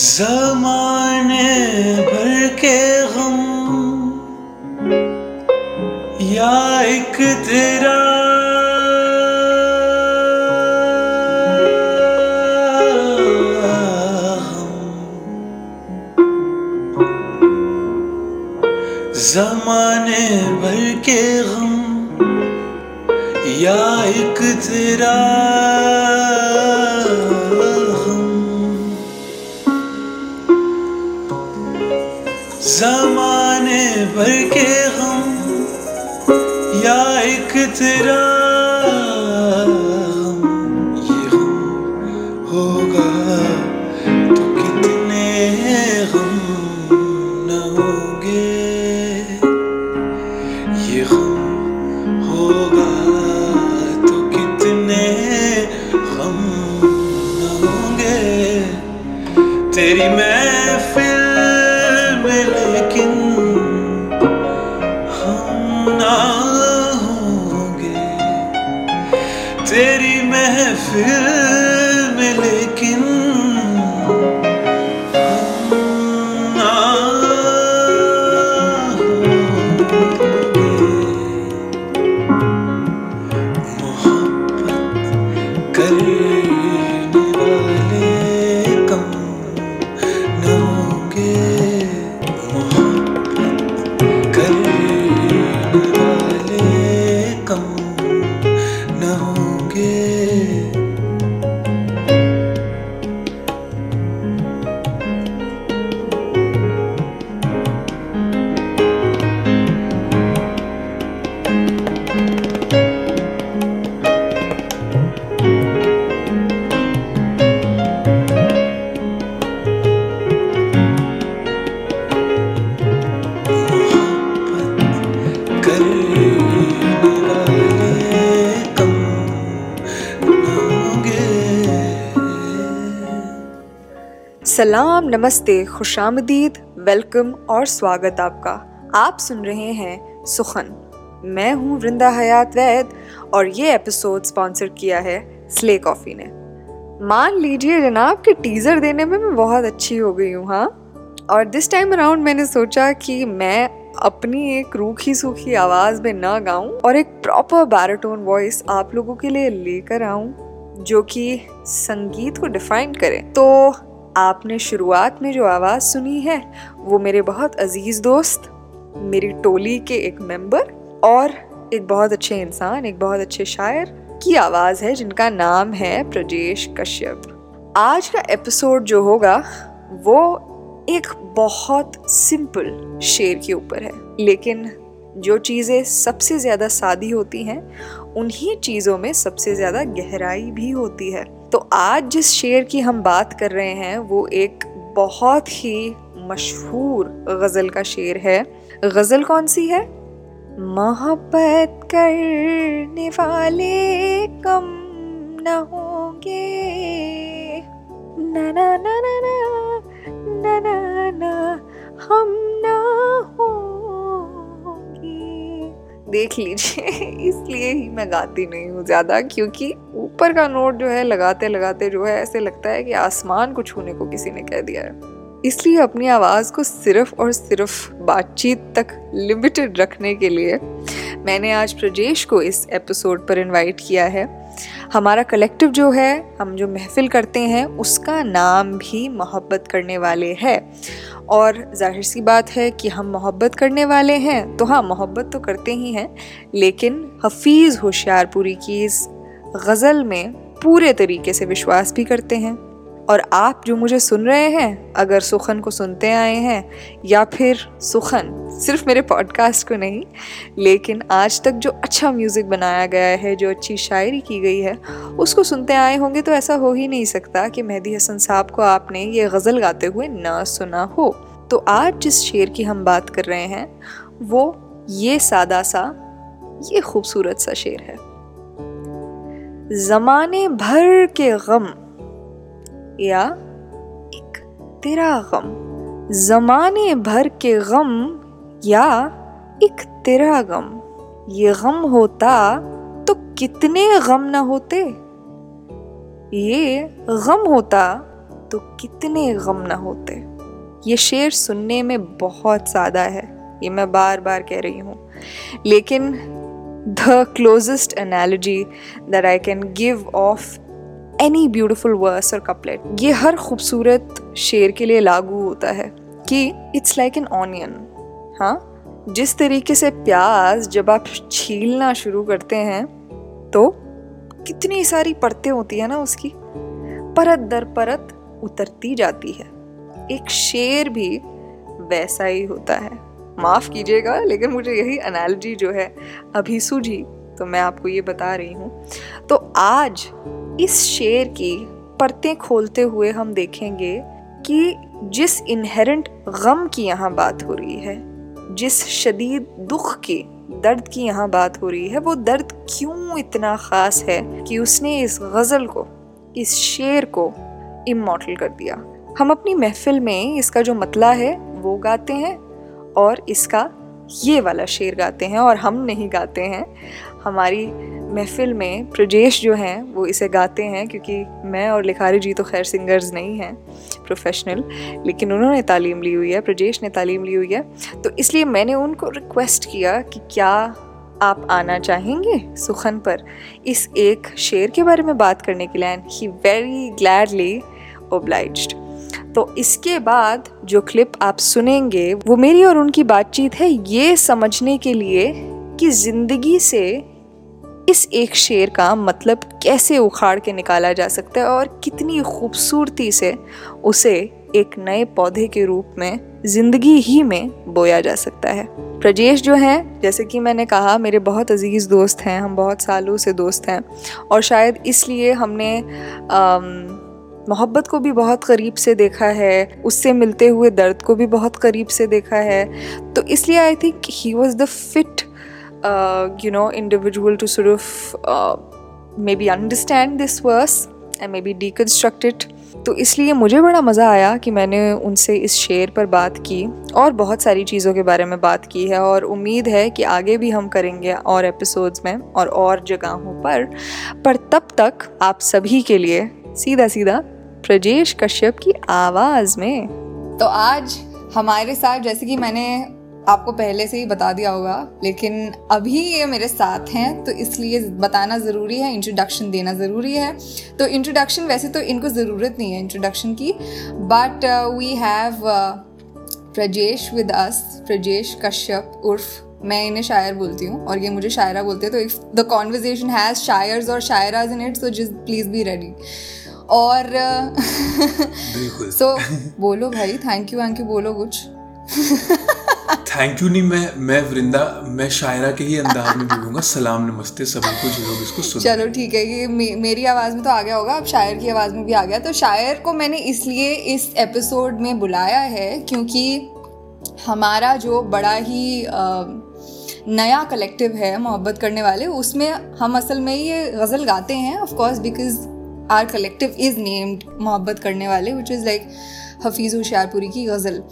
जमाने भर के गम या एक तेरा जमाने भर के गम या एक तेरा भर के हम या एक तेरा सलाम, नमस्ते, खुशामदीद, वेलकम और स्वागत आपका। आप सुन रहे हैं सुखन। मैं हूँ वृंदा हयात वैद और ये एपिसोड स्पॉन्सर किया है स्ले कॉफ़ी ने। मान लीजिए जनाब कि टीज़र देने में मैं बहुत अच्छी हो गई हूँ हाँ? और दिस टाइम अराउंड मैंने सोचा कि मैं अपनी एक रूखी सूखी आवाज़ में ना गाऊं और एक प्रॉपर बैराटोन वॉइस आप लोगों के लिए लेकर आऊँ, जो कि संगीत को डिफाइन करे। तो आपने शुरुआत में जो आवाज़ सुनी है, वो मेरे बहुत अज़ीज़ दोस्त, मेरी टोली के एक मेंबर और एक बहुत अच्छे इंसान, एक बहुत अच्छे शायर की आवाज़ है, जिनका नाम है प्रजेश कश्यप। आज का एपिसोड जो होगा, वो एक बहुत सिंपल शेर के ऊपर है। लेकिन जो चीज़ें सबसे ज़्यादा सादी होती हैं, उन्हीं चीज़ों में सबसे ज़्यादा गहराई भी होती है। तो आज जिस शेर की हम बात कर रहे हैं वो एक बहुत ही मशहूर गज़ल का शेर है। गज़ल कौन सी है? मोहब्बत करने वाले कम न होंगे। ना ना ना ना ना ना ना, हम ना होंगे देख लीजिए। इसलिए ही मैं गाती नहीं हूँ ज़्यादा, क्योंकि ऊपर का नोट जो है लगाते लगाते जो है ऐसे लगता है कि आसमान को छूने को किसी ने कह दिया है। इसलिए अपनी आवाज़ को सिर्फ़ और सिर्फ़ बातचीत तक लिमिटेड रखने के लिए मैंने आज प्रजेश को इस एपिसोड पर इनवाइट किया है। हमारा कलेक्टिव जो है, हम जो महफिल करते हैं, उसका नाम भी मोहब्बत करने वाले है। और ज़ाहिर सी बात है कि हम मोहब्बत करने वाले हैं तो हाँ मोहब्बत तो करते ही हैं, लेकिन हफीज़ होशियारपुरी की इस गज़ल में पूरे तरीके से विश्वास भी करते हैं। और आप जो मुझे सुन रहे हैं, अगर सुखन को सुनते आए हैं, या फिर सुखन सिर्फ़ मेरे पॉडकास्ट को नहीं, लेकिन आज तक जो अच्छा म्यूज़िक बनाया गया है, जो अच्छी शायरी की गई है, उसको सुनते आए होंगे तो ऐसा हो ही नहीं सकता कि मेहदी हसन साहब को आपने ये गज़ल गाते हुए ना सुना हो। तो आज जिस शेर की हम बात कर रहे हैं, वो ये सादा सा, ये खूबसूरत सा शेर है। ज़माने भर के गम या एक तेरा गम जमाने भर के गम या एक तेरा गम ये गम होता तो कितने गम न होते? ये गम होता तो कितने गम न होते? ये शेर सुनने में बहुत सादा है, ये मैं बार बार कह रही हूँ। लेकिन the closest analogy that I can give of any beautiful verse और कपलेट ये हर खूबसूरत शेर के लिए लागू होता है कि इट्स लाइक एन ऑनियन हाँ? जिस तरीके से प्याज जब आप छीलना शुरू करते हैं तो कितनी सारी परतें होती है ना उसकी? परत दर परत उतरती जाती है। एक शेर भी वैसा ही होता है। माफ़ कीजिएगा, लेकिन मुझे यही एनालॉजी जो है, अभी सूझी तो मैं आपको ये बता रही हूँ। तो आज इस शेर की परतें खोलते हुए हम देखेंगे कि जिस इनहेरेंट गम की यहाँ बात हो रही है, जिस शदीद दुख की दर्द की यहाँ बात हो रही है, वो दर्द क्यों इतना ख़ास है कि उसने इस गज़ल को, इस शेर को इमोटल कर दिया। हम अपनी महफिल में इसका जो मतला है, वो गाते हैं और इसका ये वाला शेर गाते हैं और हम नहीं गाते हैं। हमारी महफिल में प्रजेश जो हैं, वो इसे गाते हैं क्योंकि मैं और लिखारी जी तो खैर सिंगर्स नहीं हैं प्रोफेशनल लेकिन उन्होंने तालीम ली हुई है, प्रजेश ने तालीम ली हुई है। तो इसलिए मैंने उनको रिक्वेस्ट किया कि क्या आप आना चाहेंगे सुखन पर इस एक शेर के बारे में बात करने के लिए? And he very gladly oblige तो इसके बाद जो क्लिप आप सुनेंगे, वो मेरी और उनकी बातचीत है ये समझने के लिए कि ज़िंदगी से इस एक शेर का मतलब कैसे उखाड़ के निकाला जा सकता है और कितनी खूबसूरती से उसे एक नए पौधे के रूप में, ज़िंदगी ही में बोया जा सकता है। प्रजेश जो हैं, जैसे कि मैंने कहा, मेरे बहुत अज़ीज़ दोस्त हैं, हम बहुत सालों से दोस्त हैं और शायद इसलिए हमने मोहब्बत को भी बहुत करीब से देखा है, उससे मिलते हुए दर्द को भी बहुत करीब से देखा है। तो इसलिए I think he was the fit uh, you know individual to sort of uh, maybe understand this verse and maybe deconstruct it. तो इसलिए मुझे बड़ा मज़ा आया कि मैंने उनसे इस शेर पर बात की और बहुत सारी चीज़ों के बारे में बात की है और उम्मीद है कि आगे भी हम करेंगे और एपिसोड्स में और और जगहों पर। पर तब तक आप सभी के लिए सीधा सीधा प्रजेश कश्यप की आवाज़ में। तो आज हमारे साथ जैसे कि मैंने आपको पहले से ही बता दिया होगा लेकिन अभी ये मेरे साथ हैं तो इसलिए बताना ज़रूरी है इंट्रोडक्शन देना ज़रूरी है। तो इंट्रोडक्शन वैसे तो इनको ज़रूरत नहीं है इंट्रोडक्शन की but we have Prajesh with us Prajesh Kashyap उर्फ़ मैं इन्हें शायर बोलती हूँ और ये मुझे शायरा बोलते हैं तो इफ़ द कॉन्वर्जेशन हैज़ शायर्स और शायराज in it so just please be ready और सो so, बोलो भाई थैंक यू थैंक यू बोलो कुछ। थैंक यू नहीं मैं मैं वृंदा मैं शायरा के ही अंदाज में बोलूँगा सलाम नमस्ते सभी को जो लोग इसको सुन चलो ठीक है ये मे, मेरी आवाज़ में तो आ गया होगा अब शायर की आवाज़ में भी आ गया। तो शायर को मैंने इसलिए इस एपिसोड में बुलाया है क्योंकि हमारा जो बड़ा ही आ, नया कलेक्टिव है मोहब्बत करने वाले उसमें हम असल में ये गज़ल गाते हैं of course because our collective is named मोहब्बत करने वाले which is like Hafeez Hoshiarpuri की गज़ल।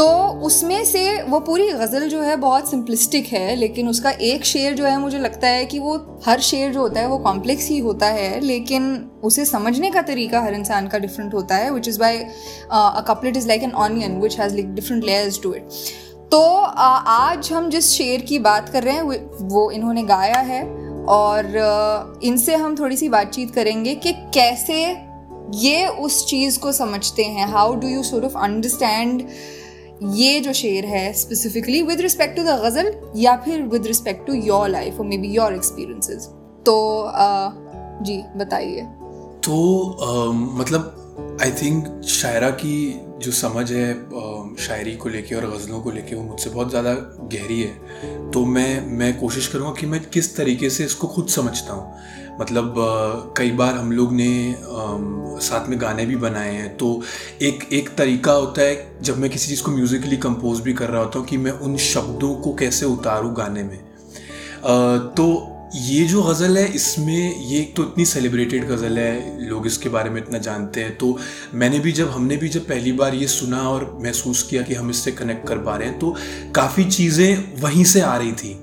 तो उसमें से वो पूरी गज़ल जो है बहुत सिंपलिस्टिक है लेकिन उसका एक शेर जो है मुझे लगता है कि वो हर शेर जो होता है वो कॉम्प्लेक्स ही होता है लेकिन उसे समझने का तरीका हर इंसान का डिफरेंट होता है which is by a couplet is like an onion which has like different layers to it तो uh, आज हम जिस शेर की बात कर रहे हैं वो इन्होंने गाया है और uh, इनसे हम थोड़ी सी बातचीत करेंगे कि कैसे ये उस चीज़ को समझते हैं how do you sort of understand ये जो शेर है specifically with respect to the ghazal या फिर with respect to your life और मे बी योर एक्सपीरियंसेस तो uh, जी बताइए। तो uh, मतलब आई थिंक शायरा की जो समझ है शायरी को लेके और गज़लों को लेके वो मुझसे बहुत ज़्यादा गहरी है। तो मैं मैं कोशिश करूँगा कि मैं किस तरीके से इसको खुद समझता हूँ। मतलब कई बार हम लोग ने साथ में गाने भी बनाए हैं। तो एक एक तरीका होता है, जब मैं किसी चीज़ को म्यूज़िकली कंपोज भी कर रहा होता हूँ, कि मैं उन शब्दों को कैसे उतारूँ गाने में। तो ये जो गज़ल है, इसमें ये एक तो इतनी सेलिब्रेटेड गज़ल है, लोग इसके बारे में इतना जानते हैं। तो मैंने भी जब, हमने भी जब पहली बार ये सुना और महसूस किया कि हम इससे कनेक्ट कर पा रहे हैं तो काफ़ी चीज़ें वहीं से आ रही थी।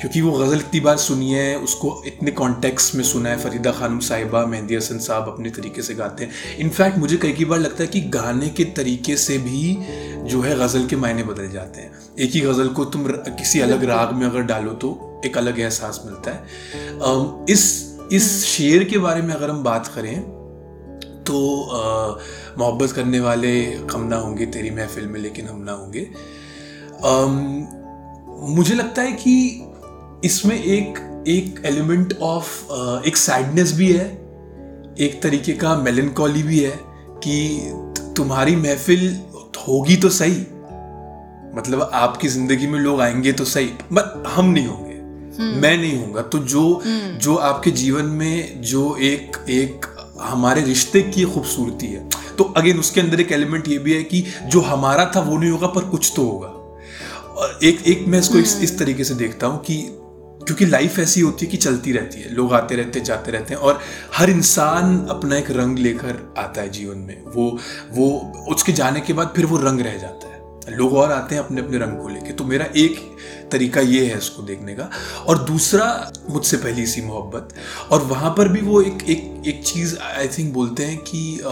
क्योंकि वो गज़ल इतनी बार सुनी है उसको इतने कॉन्टेक्स्ट में सुना है फरीदा खानम साहिबा मेहंदी हसन साहब अपने तरीके से गाते हैं। इनफैक्ट मुझे कई कई बार लगता है कि गाने के तरीके से भी जो है गज़ल के मायने बदल जाते हैं। एक ही गज़ल को तुम किसी अलग राग में अगर डालो तो एक अलग एहसास मिलता है। इस इस शेर के बारे में अगर हम बात करें तो मोहब्बत करने वाले कम ना होंगे तेरी महफिल में लेकिन हम ना होंगे। मुझे लगता है कि इसमें एक एक एलिमेंट ऑफ़ एक सैडनेस भी है एक तरीके का मेलनकॉली भी है कि तुम्हारी महफिल होगी तो सही मतलब आपकी ज़िंदगी में लोग आएँगे तो सही बट हम नहीं होंगे हम्म। मैं नहीं होऊँगा तो जो हम्म। जो आपके जीवन में जो एक एक हमारे रिश्ते की खूबसूरती है तो अगेन उसके अंदर एक एलिमेंट ये भी है कि जो हमारा था वो नहीं होगा पर कुछ तो होगा एक एक मैं इसको इस, इस हम्म। तरीके से देखता हूँ कि क्योंकि लाइफ ऐसी होती है कि चलती रहती है लोग आते रहते जाते रहते हैं और हर इंसान अपना एक रंग लेकर आता है जीवन में। वो वो उसके जाने के बाद फिर वो रंग रह जाता है। लोग और आते हैं अपने अपने रंग को लेके। तो मेरा एक तरीका ये है इसको देखने का। और दूसरा मुझसे पहली सी मोहब्बत। और वहाँ पर भी वो एक एक एक चीज़ आई थिंक बोलते हैं कि आ,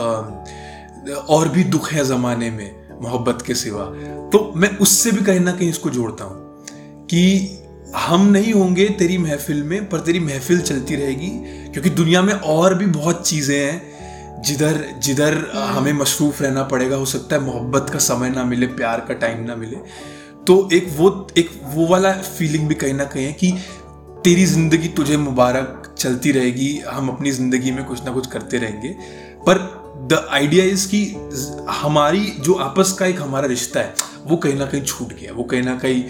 और भी दुख है ज़माने में मोहब्बत के सिवा। तो मैं उससे भी कहीं ना कहीं इसको जोड़ता हूँ कि हम नहीं होंगे तेरी महफिल में पर तेरी महफिल चलती रहेगी क्योंकि दुनिया में और भी बहुत चीज़ें हैं जिधर जिधर हमें मशरूफ रहना पड़ेगा हो सकता है मोहब्बत का समय ना मिले प्यार का टाइम ना मिले। तो एक वो एक वो वाला फीलिंग भी कहीं ना कहीं है कि तेरी ज़िंदगी तुझे मुबारक चलती रहेगी हम अपनी ज़िंदगी में कुछ ना कुछ करते रहेंगे। पर द आइडिया इज़ कि हमारी जो आपस का एक हमारा रिश्ता है वो कहीं ना कहीं छूट गया वो कहीं ना कहीं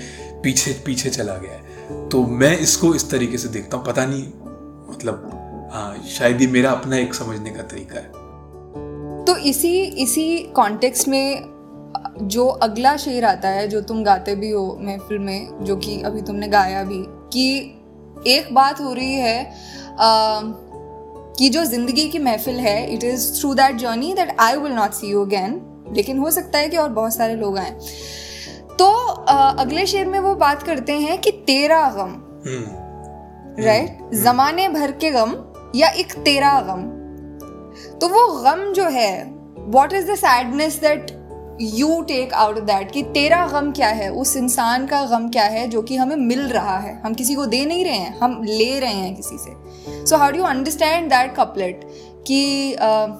पीछे पीछे चला गया है। तो मैं इसको इस तरीके से देखता हूँ पता नहीं मतलब हाँ शायद ये मेरा अपना एक समझने का तरीका है। तो इसी इसी कॉन्टेक्स्ट में जो अगला शेर आता है जो तुम गाते भी हो महफिल में जो कि अभी तुमने गाया भी कि एक बात हो रही है आ, कि जो ज़िंदगी की महफिल है it is through that journey that I will not see you again लेकिन हो सकता है कि और बहुत सारे लोग आए। तो अगले शेर में वो बात करते हैं कि तेरा गम राइट हम्म। right? जमाने भर के गम या एक तेरा गम? तो वो गम जो है what is the sadness that you take out of that कि तेरा गम क्या है? उस इंसान का गम क्या है जो कि हमें मिल रहा है? हम किसी को दे नहीं रहे हैं हम ले रहे हैं किसी से। So how do understand that couplet कि uh,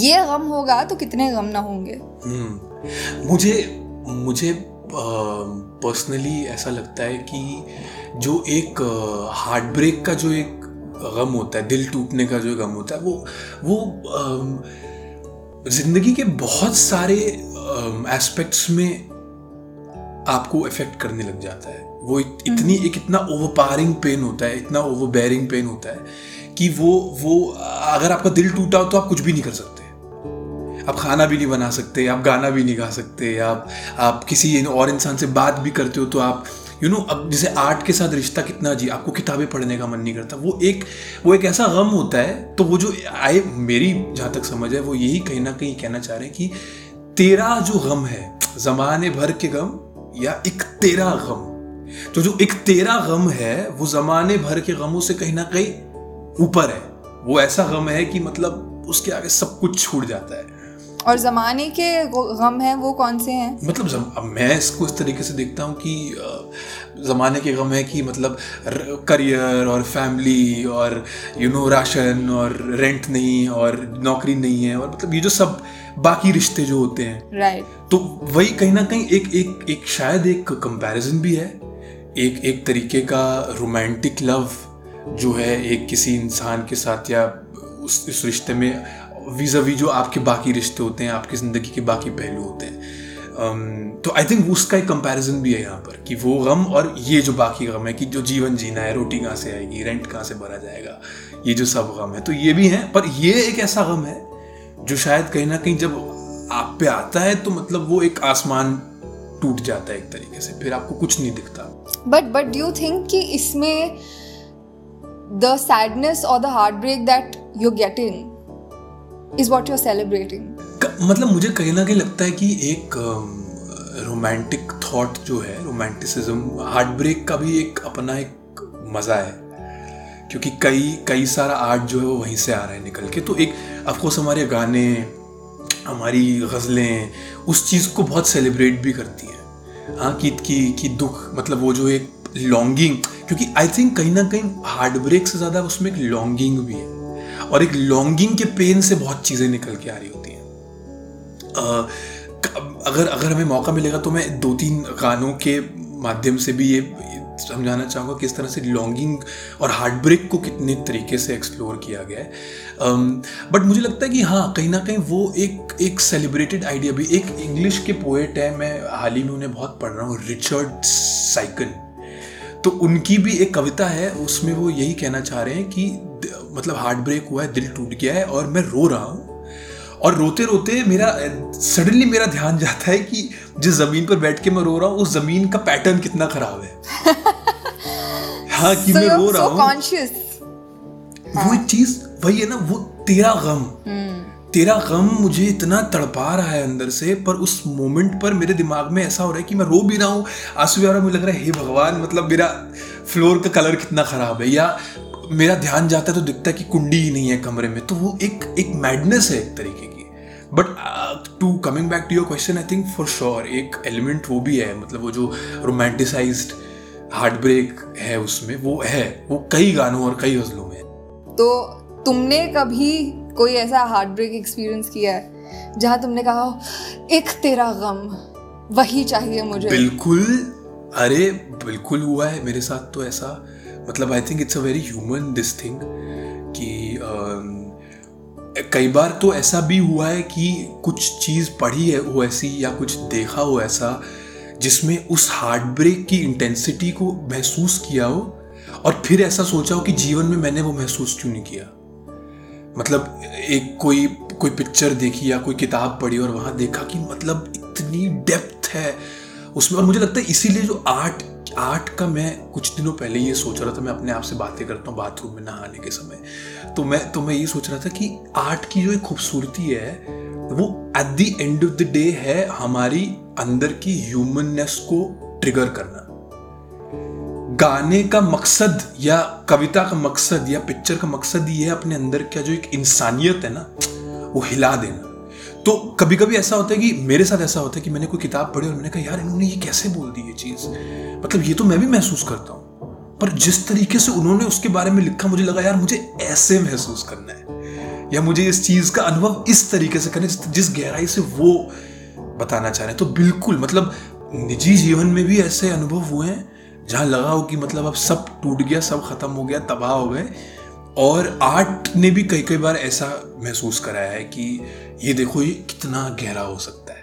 ये गम होगा तो कितने गम ना होंगे? hmm. मुझे मुझे पर्सनली ऐसा लगता है कि जो एक हार्ट ब्रेक का जो एक गम होता है दिल टूटने का जो गम होता है वो वो ज़िंदगी के बहुत सारे एस्पेक्ट्स में आपको इफ़ेक्ट करने लग जाता है। वो इतनी एक इतना ओवरपारिंग पेन होता है इतना ओवरबेरिंग पेन होता है कि वो वो अगर आपका दिल टूटा हो तो आप कुछ भी नहीं कर सकते। आप खाना भी नहीं बना सकते, आप गाना भी नहीं गा सकते, आप आप किसी और इंसान से बात भी करते हो तो आप यू नो अब जैसे आर्ट के साथ रिश्ता कितना जी आपको किताबें पढ़ने का मन नहीं करता। वो एक वो एक ऐसा गम होता है तो वो जो आए, मेरी जहाँ तक समझ है, वो यही कहीं ना कहीं कहना चाह रहे हैं कि तेरा जो गम है, जमाने भर के गम या एक तेरा गम? तो जो एक तेरा गम है, वो जमाने भर के गमों से कहीं ना कहीं ऊपर है। वो ऐसा गम है कि मतलब उसके आगे सब कुछ छूट जाता है। और ज़माने के गम हैं वो कौन से हैं? मतलब जम, अब मैं इसको इस तरीके से देखता हूँ कि ज़माने के गम है कि मतलब करियर और फैमिली और यू नो राशन और रेंट नहीं और नौकरी नहीं है और मतलब ये जो सब बाकी रिश्ते जो होते हैं। Right right. तो वही कहीं ना कहीं एक एक एक शायद एक कंपैरिजन भी है। एक एक तरीके का रोमांटिक लव जो है एक किसी इंसान के साथ या उस इस रिश्ते में वीज़ावी जो आपके बाकी रिश्ते होते हैं, आपकी ज़िंदगी के बाकी पहलू होते हैं। तो आई थिंक उसका एक कंपैरिजन भी है यहाँ पर कि वो गम और ये जो बाकी गम है कि जो जीवन जीना है, रोटी कहाँ से आएगी रेंट कहाँ से भरा जाएगा, ये जो सब गम है तो ये भी है, पर ये एक ऐसा गम है जो शायद कहीं ना कहीं जब आप पे आता है तो मतलब वो एक आसमान टूट जाता है एक तरीके से, फिर आपको कुछ नहीं दिखता। बट बट डू थिंक कि इसमें द सैडनेस और the heartbreak that you getting is what you're celebrating मतलब मुझे कहीं ना कहीं लगता है कि एक रोमांटिक um, थॉट जो है रोमांटिसिज्म हार्ट ब्रेक का भी एक अपना एक मज़ा है। क्योंकि कई कई सारा आर्ट जो है वो वहीं से आ रहा है निकल के। तो एक अफकोर्स हमारे गाने हमारी गज़लें उस चीज़ को बहुत सेलिब्रेट भी करती हैं। हाँ कि कि कि दुख मतलब वो जो एक लॉन्गिंग क्योंकि आई थिंक कहीं ना कहीं हार्ट ब्रेक से ज़्यादा उसमें एक लॉन्गिंग भी है। और एक लॉन्गिंग के पेन से बहुत चीज़ें निकल के आ रही होती हैं। अगर अगर हमें मौका मिलेगा तो मैं दो तीन गानों के माध्यम से भी ये समझाना चाहूँगा किस तरह से लॉन्गिंग और हार्ट ब्रेक को कितने तरीके से एक्सप्लोर किया गया है। बट मुझे लगता है कि हाँ कहीं ना कहीं वो एक एक सेलिब्रेटेड आइडिया भी, एक इंग्लिश के पोएट है, मैं हाल ही में उन्हें बहुत पढ़ रहा हूँ रिचर्ड साइकन तो उनकी भी एक कविता है उसमें वो यही कहना चाह रहे हैं कि मतलब हार्ट ब्रेक हुआ है दिल टूट गया है और मैं रो रहा हूँ। और रोते रोते मेरा सडनली मेरा ध्यान जाता है कि जिस ज़मीन पर बैठ के मैं रो रहा हूँ उस ज़मीन का पैटर्न कितना खराब है। हाँ कि so मैं रो रहा हूँ। वो एक चीज़ वही है ना वो तेरा गम। hmm. तेरा गम मुझे इतना तड़पा रहा है अंदर से, पर उस मोमेंट पर मेरे दिमाग में ऐसा हो रहा है कि मैं रो भी रहा हूँ। आँसू भी आ रहा मुझे लग रहा है, हे भगवान मतलब मेरा फ्लोर का कलर कितना खराब है। या मेरा ध्यान जाता है तो दिखता है कि कुंडी ही नहीं है कमरे में। तो वो एक एक मैडनेस है एक तरीके की। But to coming back to your question I think for sure एक एलिमेंट वो भी है मतलब वो जो रोमांटिसाइज्ड हार्ट ब्रेक है उसमें वो है, वो कई गानों और कई गजलों में तो तुमने कभी कोई ऐसा हार्ट ब्रेक एक्सपीरियंस किया है, जहाँ तुमने कहा, एक तेरा गम, वही चाहिए मुझे बिल्कुल, अरे, बिल्कुल हुआ है मेरे साथ तो ऐसा। मतलब I think it's a very human this thing कि कई बार तो ऐसा भी हुआ है कि कुछ चीज़ पढ़ी है वो ऐसी या कुछ देखा हो ऐसा, जिसमें उस हार्ट ब्रेक की इंटेंसिटी को महसूस किया हो और फिर ऐसा सोचा हो कि जीवन में मैंने वो महसूस क्यों नहीं किया। मतलब एक कोई कोई पिक्चर देखी या कोई किताब पढ़ी और वहाँ देखा कि मतलब इतनी डेप्थ है। उसमें और मुझे लगता है इसीलिए जो आर्ट आर्ट का मैं कुछ दिनों पहले ये सोच रहा था, मैं अपने आप से बातें करता हूँ बाथरूम में नहाने के समय। तो मैं तो मैं ये सोच रहा था कि आर्ट की जो एक खूबसूरती है, वो at the end of the day है हमारी अंदर की ह्यूमननेस को ट्रिगर करना। गाने का मकसद या कविता का मकसद या पिक्चर का मकसद ये है अपने अंदर का जो एक इंसानियत है ना, वो हिला देना। तो कभी कभी ऐसा होता है कि मेरे साथ ऐसा होता है कि मैंने कोई किताब पढ़ी और मैंने कहा, यार, इन्होंने ये कैसे बोल दी ये चीज़? मतलब ये तो मैं भी महसूस करता हूँ। पर जिस तरीके से उन्होंने उसके बारे में लिखा, मुझे लगा, यार, मुझे ऐसे महसूस करना है। या मुझे इस चीज़ का अनुभव इस तरीके से करना जिस गहराई से वो बताना चाह रहे हैं। तो बिल्कुल मतलब निजी जीवन में भी ऐसे अनुभव हुए हैं जहाँ लगा हो कि मतलब अब सब टूट गया, सब खत्म हो गया, तबाह हो गए। और आर्ट ने भी कई कई बार ऐसा महसूस कराया है कि ये देखो, ये कितना गहरा हो सकता है।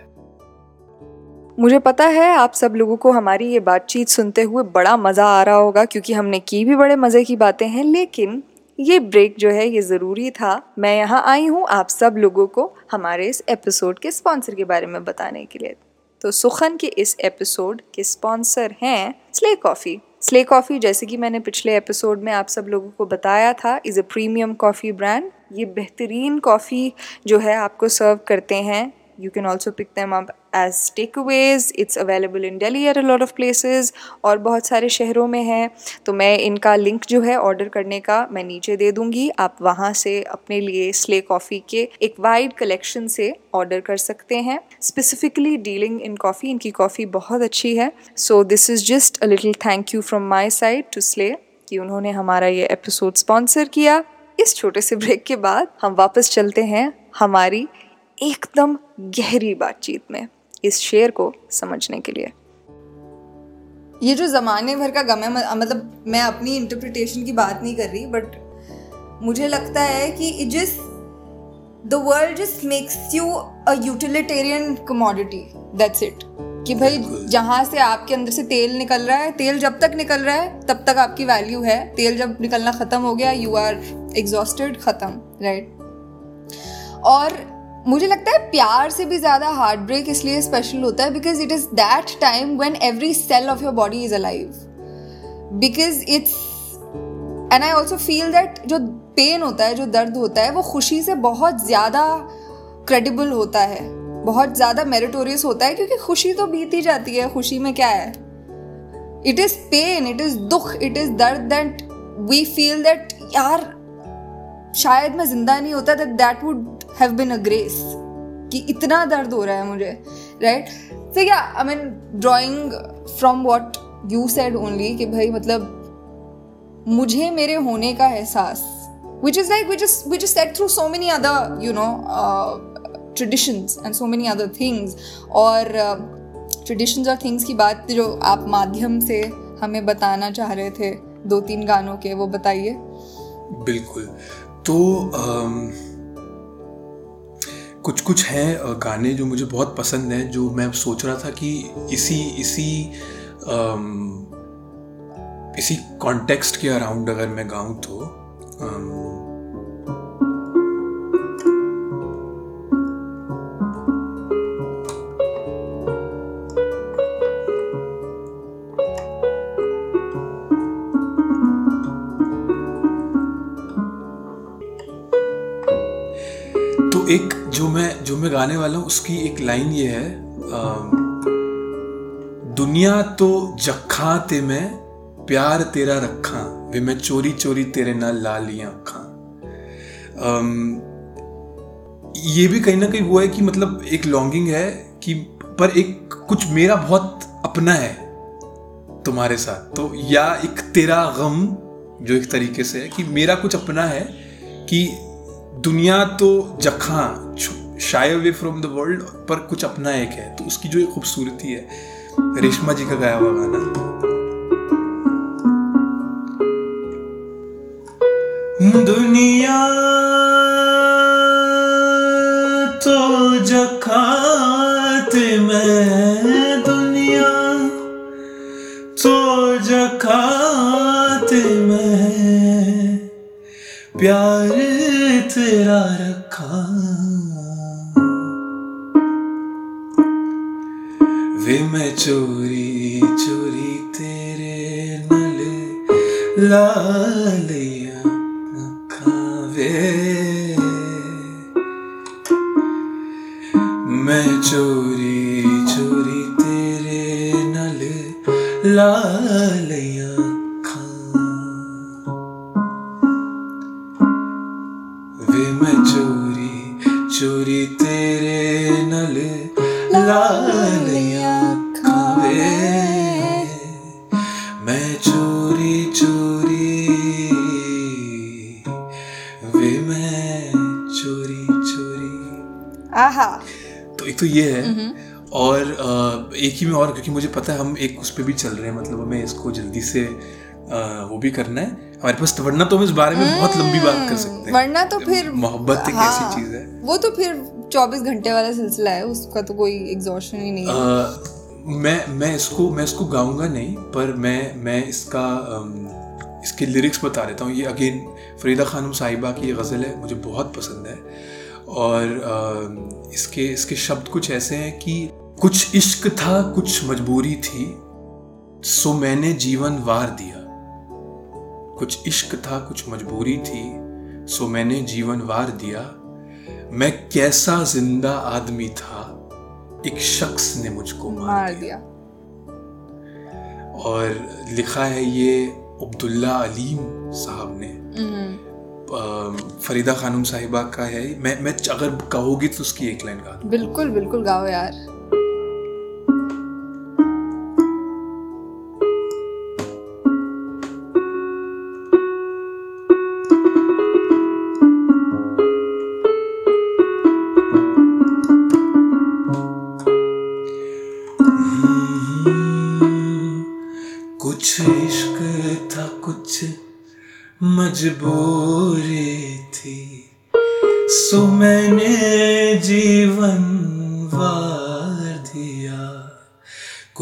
मुझे पता है आप सब लोगों को हमारी ये बातचीत सुनते हुए बड़ा मज़ा आ रहा होगा, क्योंकि हमने की भी बड़े मज़े की बातें हैं, लेकिन ये ब्रेक जो है, ये ज़रूरी था। मैं यहाँ आई हूँ आप सब लोगों को हमारे इस एपिसोड के स्पॉन्सर के बारे में बताने के लिए। तो सुखन के इस एपिसोड के स्पॉन्सर हैं स्ले कॉफ़ी स्ले कॉफ़ी जैसे कि मैंने पिछले एपिसोड में आप सब लोगों को बताया था is a premium coffee brand ये बेहतरीन कॉफ़ी जो है आपको सर्व करते हैं. You can also pick them up as takeaways. It's available in Delhi at a lot of places और बहुत सारे शहरों में है। तो मैं इनका लिंक जो है ऑर्डर करने का मैं नीचे दे दूँगी। आप वहाँ से अपने लिए स्ले कॉफ़ी के एक वाइड कलेक्शन से ऑर्डर कर सकते हैं। स्पेसिफिकली डीलिंग इन कॉफ़ी इनकी कॉफ़ी बहुत अच्छी है। So this is just a little thank you from my side to Slay कि उन्होंने हमारा ये एपिसोड स्पॉन्सर किया। इस छोटे से ब्रेक के बाद हम वापस चलते हैं हमारी एकदम गहरी बातचीत में। इस शेर को समझने के लिए। ये जो ज़माने भर का गम है मतलब मैं अपनी इंटरप्रिटेशन की बात नहीं कर रही बट मुझे लगता है कि जिस the world just makes you a utilitarian commodity that's it कि भाई जहाँ से आपके अंदर से तेल निकल रहा है तेल जब तक निकल रहा है तब तक आपकी वैल्यू है। तेल जब निकलना ख़त्म हो गया यू आर एग्जॉस्टेड ख़त्म राइट और मुझे लगता है प्यार से भी ज़्यादा हार्ट ब्रेक इसलिए स्पेशल होता है because it is that time when every cell of your body is alive because it's and I also feel that जो पेन होता है, जो दर्द होता है, वो खुशी से बहुत ज़्यादा क्रेडिबल होता है. बहुत ज़्यादा मेरिटोरियस होता है क्योंकि खुशी तो बीत ही जाती है, खुशी में क्या है? It is pain it is दुख इट इज़ दर्द दैट वी फील दैट यार, शायद मैं ज़िंदा नहीं होता that that would have been a grace कि इतना दर्द हो रहा है मुझे राइट सो या I mean drawing from what you said only कि भाई मतलब मुझे मेरे होने का एहसास is like which is which is said through so many other you know uh, traditions and so many other things. और ट्रेडिशंस uh, और थिंग्स की बात जो आप माध्यम से हमें बताना चाह रहे थे दो तीन गानों के वो बताइए। बिल्कुल। तो um, कुछ कुछ हैं गाने जो मुझे बहुत पसंद हैं जो मैं सोच रहा था कि इसी इसी आम, इसी कॉन्टेक्स्ट के अराउंड अगर मैं गाऊँ तो um, एक जो मैं जो मैं गाने वाला हूँ, उसकी एक लाइन ये है दुनिया तो जखा ते मैं, प्यार तेरा रखा, वे मैं चोरी चोरी तेरे नाल ला लिया अखा ये भी कहीं ना कहीं वो है कि मतलब एक लॉन्गिंग है कि, पर एक कुछ मेरा बहुत अपना है तुम्हारे साथ। तो या एक तेरा गम, जो एक तरीके से है, कि मेरा कुछ अपना है कि दुनिया तो जखा shy away from the world पर कुछ अपना एक है। तो उसकी जो एक खूबसूरती है, रेशमा जी का गाया हुआ गाना। दुनिया तो जखात मैं दुनिया। तो जखात मैं प्यार तेरा रखा। वे मैं चोरी चोरी तेरे नल लालिया वे। मैं चोरी चोरी तेरे नल लालिया तो ये है। और एक ही में और क्योंकि मुझे पता है हम एक उस पर भी चल रहे हैं मतलब हमें इसको जल्दी से वो भी करना है। हमारे पास तो वरना तो हम इस बारे में बहुत लंबी बात कर सकते हैं। वरना तो फिर मोहब्बत एक हाँ, ऐसी चीज़ है। वो तो फिर 24 घंटे वाला सिलसिला है उसका तो कोई एग्जॉशन ही नहीं है। मैं मैं इसको मैं इसको गाऊँगा नहीं पर मैं मैं इसका इसके लिरिक्स बता देता हूँ। ये अगेन फरीदा खानम साहिबा की ये गज़ल है मुझे बहुत पसंद है। और इसके इसके शब्द कुछ ऐसे हैं कि कुछ इश्क था कुछ मजबूरी थी सो मैंने जीवन वार दिया। कुछ इश्क था कुछ मजबूरी थी सो मैंने जीवन वार दिया। मैं कैसा ज़िंदा आदमी था एक शख्स ने मुझको मार, मार दिया। और लिखा है ये अब्दुल्ला अलीम साहब ने। हम्म। फरीदा खानम साहिबा का है। मैं मैं अगर कहोगी तो उसकी एक लाइन गा बिल्कुल बिल्कुल गाओ यार। मजबूरी।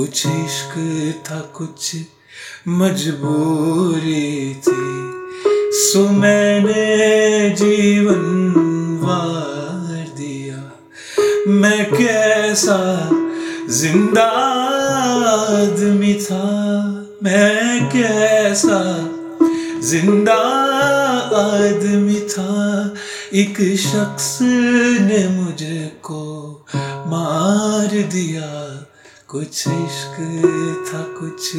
कुछ इश्क था, कुछ मजबूरी थी। सो मैंने जीवन वार दिया। मैं कैसा ज़िंदा आदमी था, मैं कैसा ज़िंदा आदमी था। एक शख्स ने मुझको मार दिया। कुछ इश्क था, कुछ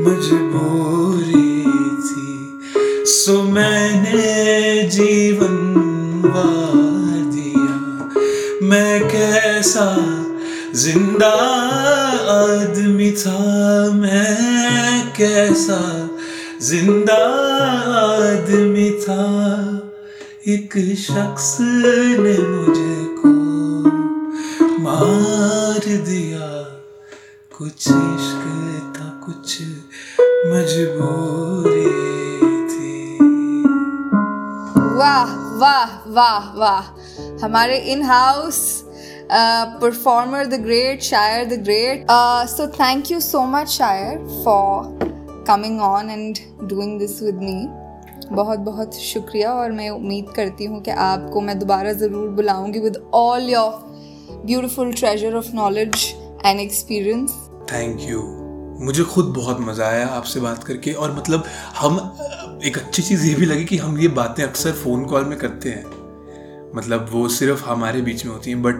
मजबूरी थी। सो मैंने जीवन दिया। मैं कैसा ज़िंदा आदमी था, मैं कैसा ज़िंदा आदमी था। एक शख्स ने मुझको मार दिया। कुछ इश्क था, कुछ मजबूरी थी। वाह वाह वाह वाह। हमारे in house performer the great shayar the great so thank you so much shayar for coming on and doing this with me बहुत बहुत शुक्रिया और मैं उम्मीद करती हूँ कि आपको मैं दोबारा ज़रूर बुलाऊँगी with all your beautiful treasure of knowledge and experience thank you मुझे खुद बहुत मज़ा आया आपसे बात करके और मतलब हम एक अच्छी चीज़ ये भी लगी कि हम ये बातें अक्सर फ़ोन कॉल में करते हैं। मतलब वो सिर्फ़ हमारे बीच में होती हैं but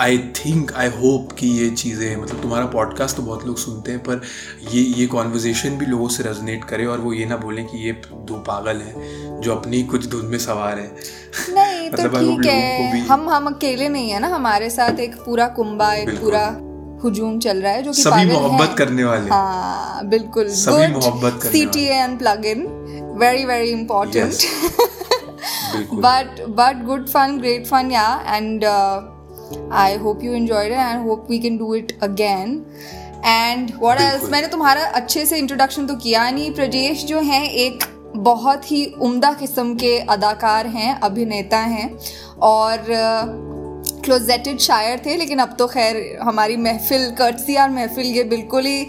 I think I hope कि ये चीज़ें मतलब तुम्हारा पॉडकास्ट तो बहुत लोग सुनते हैं पर ये ये कॉन्वर्जेसन भी लोगों से रेजोनेट करे और वो ये ना बोलें कि ये दो पागल हैं जो अपनी कुछ धुन में सवार हैं। नहीं तो मतलब hope ठीक है। हम हम अकेले नहीं है ना हमारे साथ एक पूरा कुंबा एक पूरा हुजूम चल रहा है जो कि सभी मोहब्बत करने वाले। हाँ बिल्कुल। सभी मोहब्बत करने C T N plug in very very important good fun great fun yeah. And uh, i hope you enjoyed it and hope we can do it again. And else? बिल्कुल। मैंने तुम्हारा अच्छे से इंट्रोडक्शन तो किया नहीं। प्रजेश जो हैं एक बहुत ही उम्दा किस्म के अदाकार हैं अभिनेता हैं। और क्लोजेटेड शायर थे लेकिन अब तो खैर हमारी महफिल कर्टसी और महफिल ये बिल्कुल ही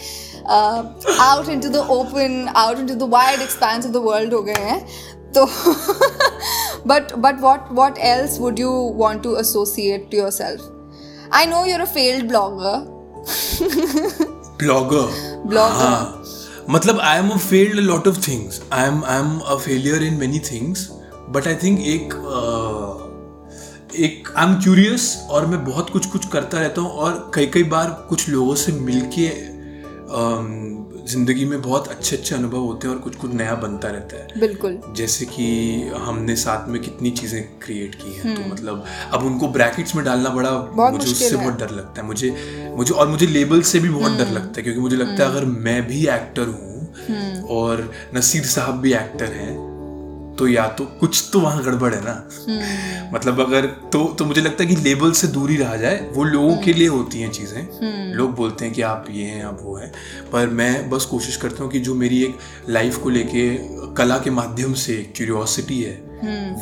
out into the open out into the wide expanse of the world हो गए हैं। तो but but what what else would you want to associate to yourself? I know you're a failed blogger. Blogger Blogger. हाँ। मतलब I am a failed lot of things I am I am a failure in many things but I think एक अ, एक I am curious और मैं बहुत कुछ कुछ करता रहता हूँ और कई कई बार कुछ लोगों से मिल के ज़िंदगी में बहुत अच्छे अच्छे अनुभव होते हैं और कुछ कुछ नया बनता रहता है। बिल्कुल। जैसे कि हमने साथ में कितनी चीज़ें क्रिएट की हैं तो मतलब अब उनको ब्रैकेट्स में डालना बड़ा बहुत मुझे उससे बहुत डर लगता है। मुझे मुझे और मुझे लेबल से भी बहुत डर लगता है क्योंकि मुझे लगता है अगर मैं भी एक्टर हूँ और नसीर साहब भी एक्टर हैं तो या तो कुछ तो वहाँ गड़बड़ है ना। मतलब अगर तो तो मुझे लगता है कि लेबल से दूरी रहा जाए वो लोगों के लिए होती हैं चीज़ें। लोग बोलते हैं कि आप ये हैं आप वो हैं। पर मैं बस कोशिश करता हूँ कि जो मेरी एक लाइफ को लेके कला के माध्यम से क्यूरियोसिटी है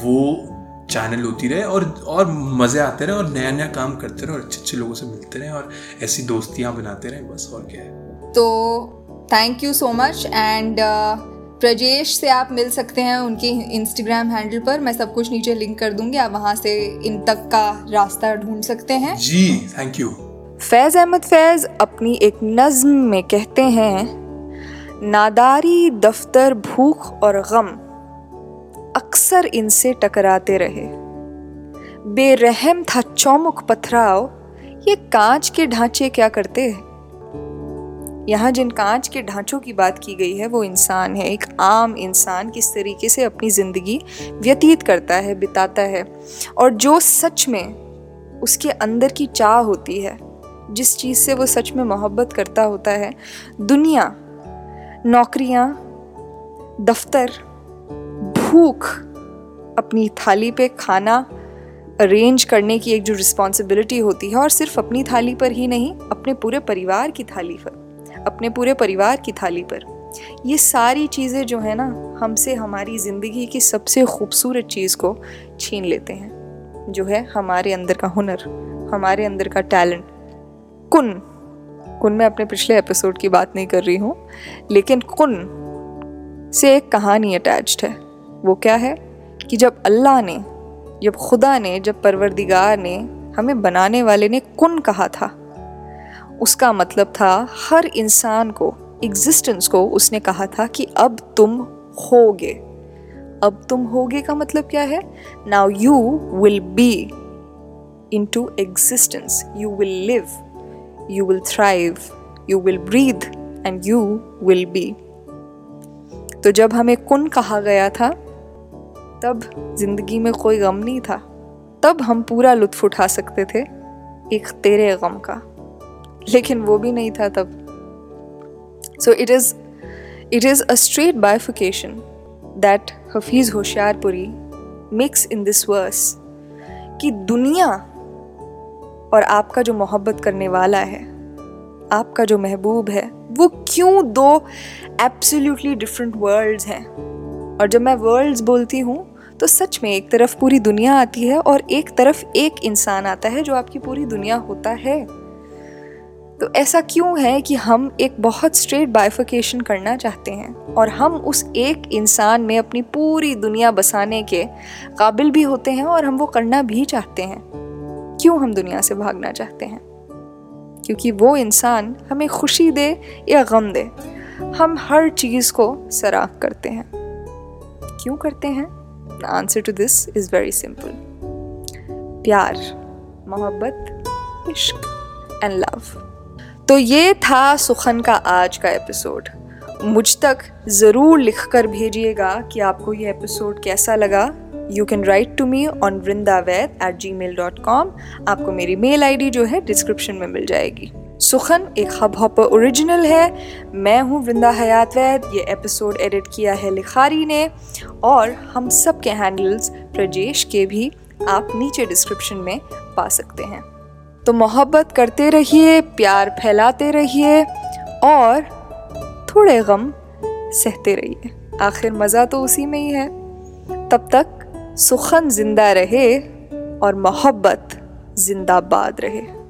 वो चैनल होती रहे और और मज़े आते रहे और नया नया काम करते रहे और अच्छे अच्छे लोगों से मिलते रहे और ऐसी दोस्तियाँ बनाते रहे बस और क्या है। तो thank you so much and Prajesh से आप मिल सकते हैं उनके इंस्टाग्राम हैंडल पर। मैं सब कुछ नीचे लिंक कर दूँगी आप वहाँ से इन तक का रास्ता ढूंढ सकते हैं। जी थैंक यू फैज़ अहमद फैज़ अपनी एक नज्म में कहते हैं नादारी दफ्तर भूख और गम अक्सर इनसे टकराते रहे। बेरहम था चौमुख पथराव ये कांच के ढांचे क्या करते हैं? यहाँ जिन कांच के ढांचों की बात की गई है, वो इंसान है। एक आम इंसान किस तरीके से अपनी ज़िंदगी व्यतीत करता है, बिताता है और जो सच में उसके अंदर की चाह होती है, जिस चीज़ से वो सच में मोहब्बत करता होता है, दुनिया, नौकरियाँ, दफ्तर, भूख, अपनी थाली पे खाना अरेंज करने की एक जो रिस्पॉन्सिबिलिटी होती है, और सिर्फ़ अपनी थाली पर ही नहीं, अपने पूरे परिवार की थाली पर। अपने पूरे परिवार की थाली पर। ये सारी चीज़ें जो है ना, हमसे हमारी ज़िंदगी की सबसे खूबसूरत चीज़ को छीन लेते हैं, जो है हमारे अंदर का हुनर, हमारे अंदर का टैलेंट। कुन कुन मैं अपने पिछले एपिसोड की बात नहीं कर रही हूँ, लेकिन कुन से एक कहानी अटैच्ड है। वो क्या है कि जब अल्लाह ने, जब खुदा ने, जब परवरदिगार ने हमें बनाने वाले ने कुन कहा था उसका मतलब था हर इंसान को एग्जिस्टेंस को उसने कहा था कि अब तुम होगे। अब तुम होगे का मतलब क्या है? Now you will be into existence you will live you will thrive, you will breathe, and you will be. तो जब हमें कुन कहा गया था तब ज़िंदगी में कोई गम नहीं था। तब हम पूरा लुत्फ उठा सकते थे एक तेरे गम का। लेकिन वो भी नहीं था तब। So it is it is a straight bifurcation that Hafeez Hoshiarpuri mix in this verse कि दुनिया और आपका जो मोहब्बत करने वाला है, आपका जो महबूब है, वो क्यों दो एब्सोल्युटली डिफरेंट वर्ल्ड्स हैं? और जब मैं वर्ल्ड्स बोलती हूँ तो सच में एक तरफ़ पूरी दुनिया आती है और एक तरफ़ एक इंसान आता है जो आपकी पूरी दुनिया होता है। तो ऐसा क्यों है कि हम एक बहुत स्ट्रेट बाइफिकेशन करना चाहते हैं? और हम उस एक इंसान में अपनी पूरी दुनिया बसाने के काबिल भी होते हैं और हम वो करना भी चाहते हैं। क्यों हम दुनिया से भागना चाहते हैं? क्योंकि वो इंसान हमें खुशी दे या गम दे। हम हर चीज़ को सराख करते हैं। क्यों करते हैं? The answer to this is very simple. प्यार, मोहब्बत, इश्क एंड लव तो ये था सुखन का आज का एपिसोड। मुझ तक ज़रूर लिख कर भेजिएगा कि आपको ये एपिसोड कैसा लगा। You can write to me on Vrindavaid at gmail dot com आपको मेरी मेल आई डी जो है डिस्क्रिप्शन में मिल जाएगी। सुखन एक हब हॉपर ओरिजिनल है। मैं हूँ वृंदा हयात वैद ये एपिसोड एडिट किया है लिखारी ने। और हम सब के हैंडल्स प्रजेश के भी आप नीचे डिस्क्रिप्शन में पा सकते हैं। तो मोहब्बत करते रहिए, प्यार फैलाते रहिए और थोड़े गम सहते रहिए। आखिर मज़ा तो उसी में ही है। तब तक सुखन ज़िंदा रहे और मोहब्बत जिंदाबाद रहे।